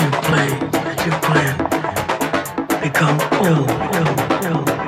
you play, that you plan, become old, old, old.